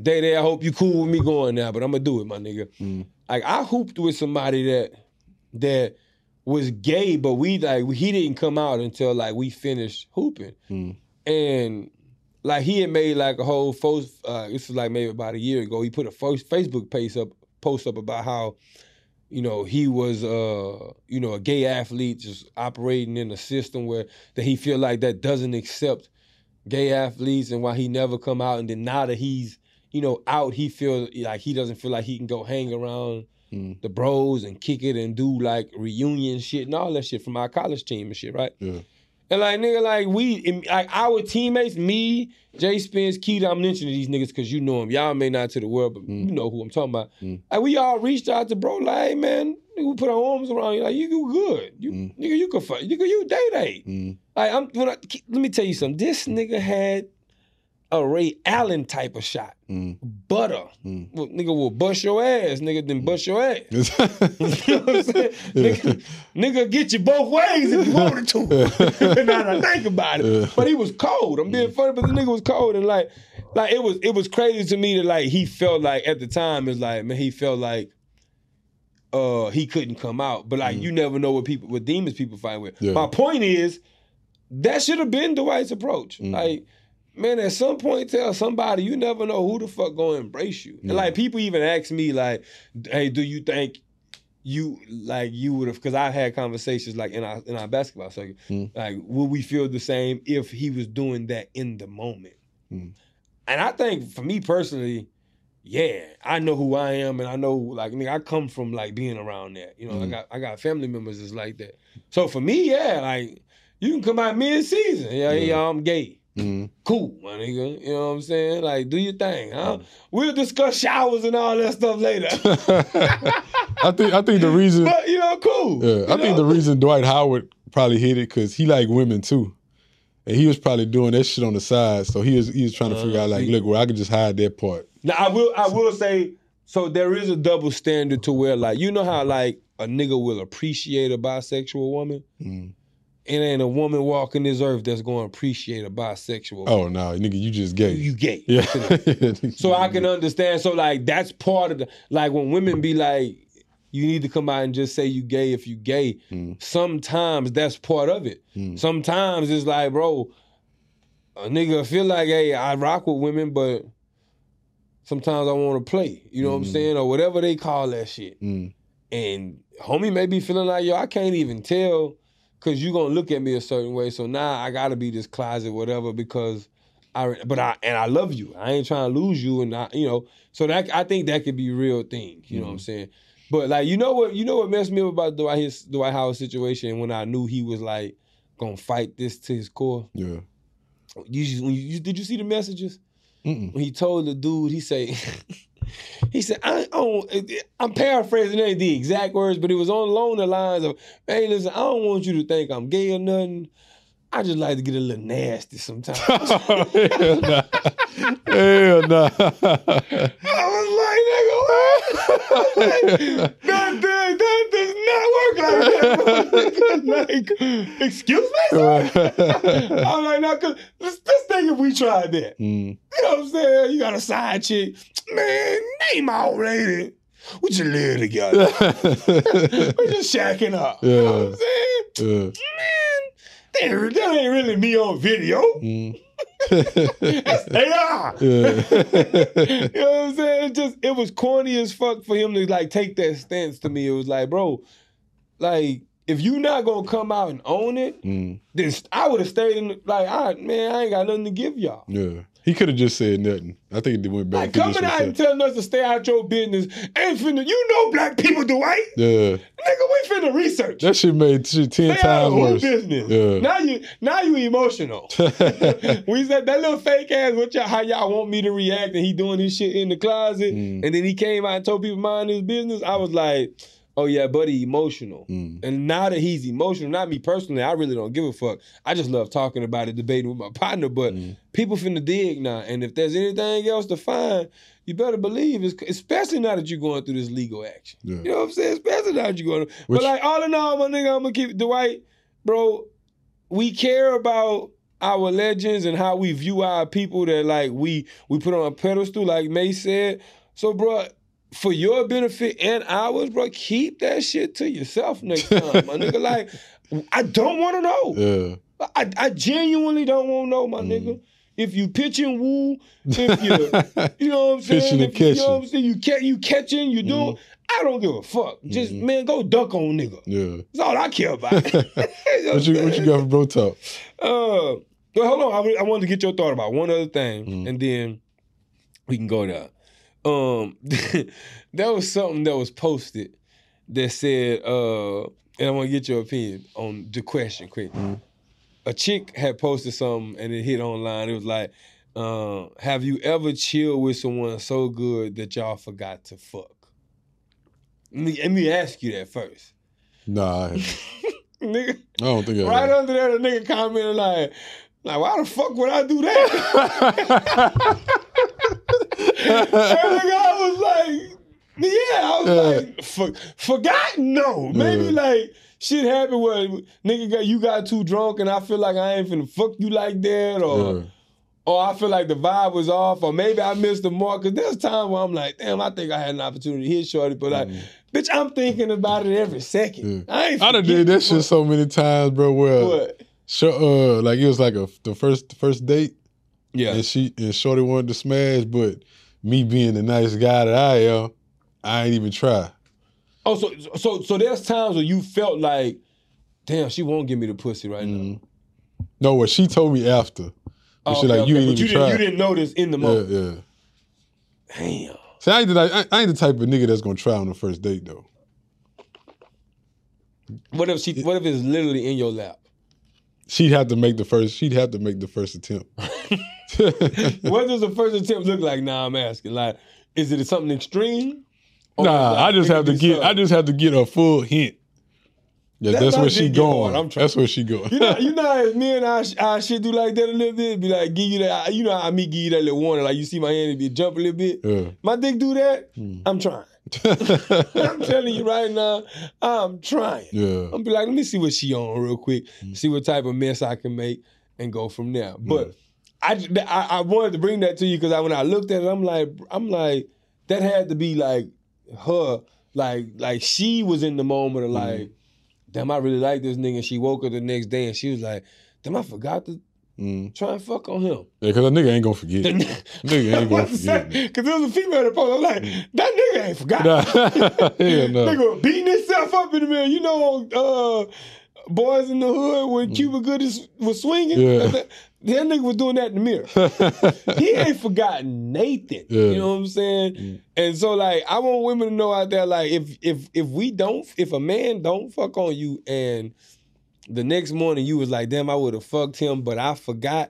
Day Day, I hope you cool with me going now, but I'm gonna do it, my nigga. Mm. Like I hooped with somebody that that was gay, but we like he didn't come out until like we finished hooping, Mm. and like he had made like a whole post. Uh, this was like maybe about a year ago. He put a first Facebook post up post up about how you know he was uh you know a gay athlete just operating in a system where that he feel like that doesn't accept gay athletes and why he never come out and then now that he's you know out he feel like he doesn't feel like he can go hang around Mm. the bros and kick it and do like reunion shit and all that shit from our college team and shit right Yeah. And like nigga, like we, like our teammates, me, Jay Spence, Keita, I'm mentioning these niggas because you know them. Y'all may not to the world, but Mm. you know who I'm talking about. Mm. Like we all reached out to bro, like, hey man, we put our arms around you, like you you good, you Mm. nigga, you can fight, you can you day day. Mm. Like I'm, when I, let me tell you something. This nigga had a Ray Allen type of shot, Mm. butter. Mm. Well, nigga will bust your ass, nigga, then bust your ass. you know what I'm saying? Yeah. Nigga, nigga get you both ways if you wanted to. now that I think about it. Yeah. But he was cold. I'm being funny, but the nigga was cold and like like it was it was crazy to me that like he felt like at the time it's like man he felt like uh he couldn't come out. But like you never know what people what demons people fight with. Yeah. My point is that should have been Dwight's approach. Mm. Like Man, at some point, tell somebody you never know who the fuck gonna embrace you. And like people even ask me, like, "Hey, do you think you like you would have?" Because I've had conversations like in our in our basketball circuit, Mm. like, would we feel the same if he was doing that in the moment? Mm. And I think for me personally, yeah, I know who I am, and I know like nigga, I come from like being around that. You know, I Mm. got I got family members that's like that. So for me, yeah, like you can come out mid season, yeah, Yeah. yeah, I'm gay Mm. cool, my nigga. You know what I'm saying? Like, do your thing, huh? We'll discuss showers and all that stuff later. I think I think the reason but you know, cool. Yeah, I think the reason Dwight Howard probably hit it because he like women too, and he was probably doing that shit on the side. So he was he was trying to figure Uh, out like, see. look, well, I could just hide that part. Now I will I will say so there is a double standard to where like you know how like a nigga will appreciate a bisexual woman. Mm. It ain't a woman walking this earth that's going to appreciate a bisexual. Oh no, nigga, you just gay. you gay. yeah. So I can understand. So like that's part of the like when women be like, you need to come out and just say you gay if you gay. Mm. Sometimes that's part of it. Mm. Sometimes it's like, bro, a nigga feel like, hey, I rock with women, but sometimes I want to play. You know what I'm Mm. saying, or whatever they call that shit. Mm. And homie may be feeling like, yo, I can't even tell because you gonna look at me a certain way. So now I gotta be this closet, whatever, because I but I and I love you. I ain't trying to lose you and I, you know, so that I think that could be real thing. You know what I'm mm-hmm. saying? But like you know what you know what messed me up about Dwight his Dwight Howard situation when I knew he was like gonna fight this to his core. Yeah. You, just- when you did you see the messages? Mm-mm. when he told the dude, he say, he said, I, I don't, I'm paraphrasing, ain't the exact words, but it was on along the lines of, hey, listen, I don't want you to think I'm gay or nothing. I just like to get a little nasty sometimes. Hell nah. Hell nah. I was like, nigga, what? I was like, that, that, that does not work like that. like, excuse me? sir? I'm like, no, cause let's, let's think if we tried that. Mm. You know what I'm saying? You got a side chick. Man, name our lady. We just live together. we just shacking up. You know what I'm saying? Yeah. Man, that ain't, that ain't really me on video. Mm. That's they are. Yeah. you know what I'm saying? It just it was corny as fuck for him to like take that stance to me. It was like, bro, like if you not gonna come out and own it, Mm. then I would have stayed in. The, like, I man, I ain't got nothing to give y'all. Yeah. He could have just said nothing. I think it went back. Like coming out and telling us to stay out your business ain't finna. You know, black people, Dwight. Yeah. Nigga, we finna research. That shit made shit ten Stay out times worse. business. Yeah. Now you, now you emotional. we said that little fake ass. What y'all? How y'all want me to react? And he doing his shit in the closet, Mm. and then he came out and told people mind his business. I was like, oh yeah, buddy, emotional. Mm. And now that he's emotional, not me personally, I really don't give a fuck. I just love talking about it, debating with my partner. But Mm. people finna dig now, and if there's anything else to find, you better believe it's especially now that you're going through this legal action. Yeah. You know what I'm saying? Especially now that you're going. Through, Which- but like all in all, my nigga, I'm gonna keep Dwight, bro. we care about our legends and how we view our people that like we we put on a pedestal, like Mase said. So, bro, for your benefit and ours, bro, keep that shit to yourself next time, my nigga. Like, I don't want to know. Yeah. I, I genuinely don't want to know, my nigga. If you pitching woo, if you you know what I'm saying, Pitching and if you, you know what I'm catching. saying, you catch you catching, you doing. I don't give a fuck. Just man, go dunk on nigga. Yeah. That's all I care about. What you what you got for bro talk? Uh, well, hold on. I, I wanted to get your thought about one other thing, Mm. and then we can go there. Um, there was something that was posted that said, uh, and I want to get your opinion on the question quick. Mm. A chick had posted something, and it hit online. It was like, uh, "Have you ever chilled with someone so good that y'all forgot to fuck?" Let me, let me ask you that first, Nah, I, nigga. I don't think I Right under there, the nigga commented like, like, why the fuck would I do that? I was like, yeah, I was Yeah. like, for, forgot? No. Maybe Yeah. like shit happened where nigga got you got too drunk and I feel like I ain't finna fuck you like that, or Yeah. or I feel like the vibe was off, or maybe I missed the mark. Cause there's times where I'm like, damn, I think I had an opportunity to hit shorty, but like, bitch, I'm thinking about it every second. Mm. Yeah. I ain't I done did that shit so many times, bro. Where What? Sure, uh, like it was like a the first first date, Yeah. and she and Shorty wanted to smash, but me being the nice guy that I am, I ain't even try. Oh, so so so there's times where you felt like, damn, she won't give me the pussy right now. Mhm. No, what she told me after. Oh, she like okay, you okay. ain't but even you didn't, try. you didn't notice in the moment. yeah. Damn. See, I ain't, the, I, I ain't the type of nigga that's gonna try on the first date though. What if she? What if it's literally in your lap? She'd have to make the first. She'd have to make the first attempt. what does the first attempt look like? Now I'm asking. Like, is it something extreme? Nah, like, I just have to get. I just have to get a full hint. Yeah, That- that's where she did get hard. going. I'm trying- That's where she going. You know, you know, how me and I, I shit do like that a little bit. Be like, give you that. You know I me give you that little warning. Like you see my hand, it be jump a little bit. yeah. My dick do that. Hmm. I'm trying. I'm telling you right now, I'm trying. yeah. I'm be like, let me see what she on real quick, Mm. see what type of mess I can make, and go from there. But I, I I wanted to bring that to you because I, when I looked at it, I'm like, I'm like, that had to be like her, like like she was in the moment of Mm-hmm. like, damn, I really like this nigga. And she woke up the next day and she was like, damn, I forgot to Mm. try and fuck on him. Yeah, cause a nigga ain't gonna forget. nigga ain't gonna forget. Because there was a female that posted. I'm like, that nigga ain't forgot. Nah, hell no. Nigga was beating himself up in the mirror. You know, uh, boys in the hood when Cuba Gooding was swinging. Mm. Yeah. That, that nigga was doing that in the mirror. he ain't forgotten Nathan. Yeah. You know what I'm saying? Mm. And so like I want women to know out there, like, if if if we don't, if a man don't fuck on you and the next morning you was like, damn, I would have fucked him, but I forgot,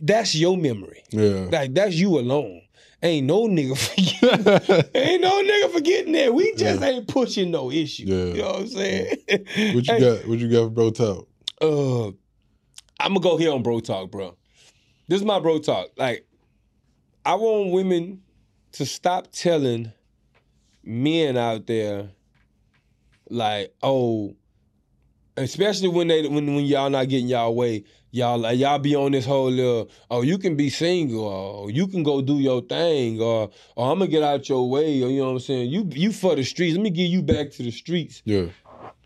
that's your memory. yeah. Like that's you alone. Ain't no nigga forgetting. ain't no nigga forgetting that. We just ain't pushing no issue. Yeah. You know what I'm saying? What you Hey, got? What you got for bro talk? Uh, I'm gonna go here on bro talk, bro. This is my bro talk. Like, I want women to stop telling men out there, like, oh, especially when they when when y'all not getting y'all way, y'all like y'all be on this whole little, oh, you can be single, or oh, you can go do your thing, or oh, or I'm gonna get out your way, or you know what I'm saying? You you for the streets. Let me get you back to the streets. Yeah.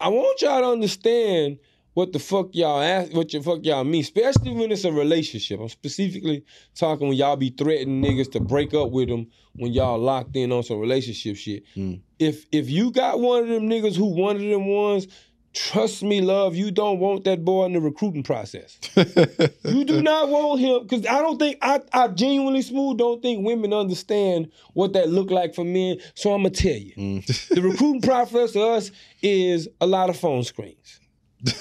I want y'all to understand what the fuck y'all ask, what the fuck y'all mean, especially when it's a relationship. I'm specifically talking when y'all be threatening niggas to break up with them when y'all locked in on some relationship shit. Mm. If if you got one of them niggas who one of them ones, trust me, love, you don't want that boy in the recruiting process. You do not want him because I don't think I, I genuinely smooth don't think women understand what that look like for men. So I'm gonna tell you, Mm. the recruiting process for us is a lot of phone screens.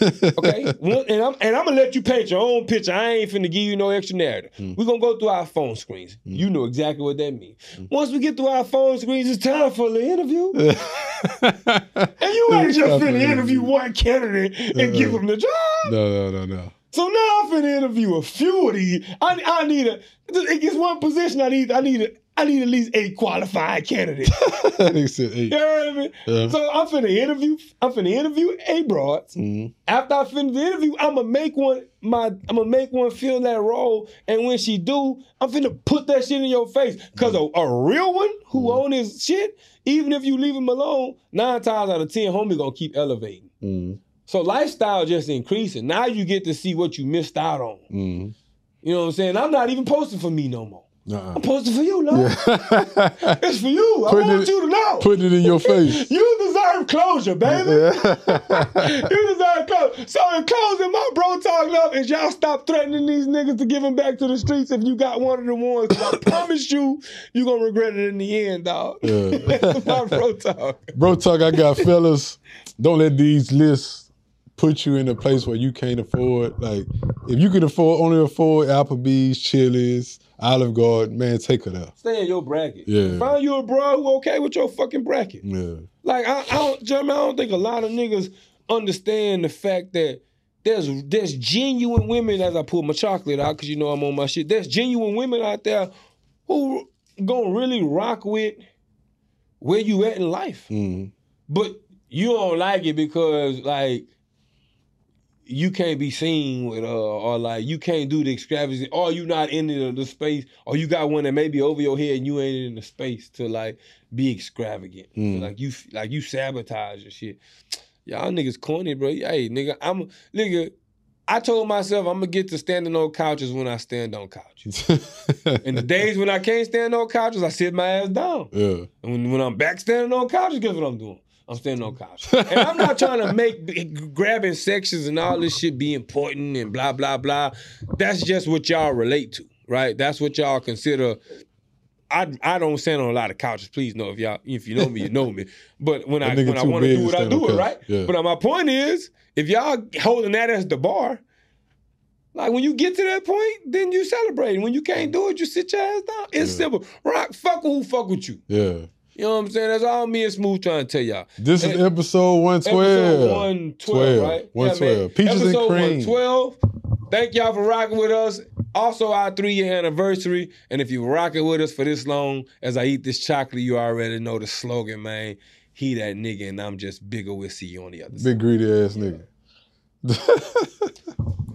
Okay, and I'm and I'm gonna let you paint your own picture. I ain't finna give you no extra narrative. We're gonna go through our phone screens. You know exactly what that means. Once we get through our phone screens, it's time for the interview. And you ain't just finna interview one candidate and give him the job. no, no, no, no. So now I'm finna interview a few of these. I, I need a. It gets one position. I need. I need. A, I need at least eight qualified candidates. said eight. You know what I mean? Yeah. So I'm finna interview. I'm finna interview eight broads. Mhm. After I finish the interview, I'm gonna make one. My I'm gonna make one fill that role. And when she do, I'm finna put that shit in your face. Cause a, a real one who own his shit, even if you leave him alone, nine times out of ten, homie gonna keep elevating. Mhm. So lifestyle just increasing. Now you get to see what you missed out on. Mhm. You know what I'm saying? I'm not even posting for me no more. Uh-uh. I'm posting for you, Lord. Yeah. It's for you. I want it- you to know. Putting it in your face. you deserve closure, baby. Yeah. You deserve closure. So in closing, my bro talk love is y'all stop threatening these niggas to give them back to the streets if you got one of the ones. I promise you, you gonna regret it in the end, dog. Yeah. That's my bro talk. Bro, talk. I got fellas. Don't let these lists put you in a place where you can't afford. Like, if you can afford only afford Applebee's, Chili's, Olive Garden, man, take her there. Stay in your bracket. Yeah. Find you a bro who okay with your fucking bracket. Yeah. Like I, I don't, Jeremy, I don't think a lot of niggas understand the fact that there's there's genuine women as I pull my chocolate out because you know I'm on my shit. There's genuine women out there who gonna really rock with where you at in life, Mhm. but you don't like it because like you can't be seen with uh or like you can't do the extravagant or you not in the, the space or you got one that may be over your head and you ain't in the space to like be extravagant Mm. like you like you sabotage your shit y'all niggas corny bro hey nigga i'm nigga I told myself I'm gonna get to standing on couches when I stand on couches. In the days when I can't stand on couches, I sit my ass down. yeah. And when, when I'm back standing on couches, guess what I'm doing? I'm standing on couches. and I'm not trying to make grabbing sections and all this shit be important and blah, blah, blah. That's just what y'all relate to, right? That's what y'all consider. I, I don't stand on a lot of couches. Please know if y'all if you know me, you know me. But when I when I want to do it, I do it, couch. right? Yeah. But uh, my point is, if y'all holding that as the bar, like when you get to that point, then you celebrate. And when you can't do it, you sit your ass down. It's Yeah. simple. Rock, fuck who fuck with you. Yeah. You know what I'm saying? That's all me and Smooth trying to tell y'all. This is Eh, episode 112. Episode 112, 12, right? 112. man. Peaches and cream. 112. Thank y'all for rocking with us. Also, our three year anniversary. And if you're rocking with us for this long, as I eat this chocolate, you already know the slogan, man. He that nigga, and I'm just bigger. We'll see you on the other side. Big greedy ass nigga.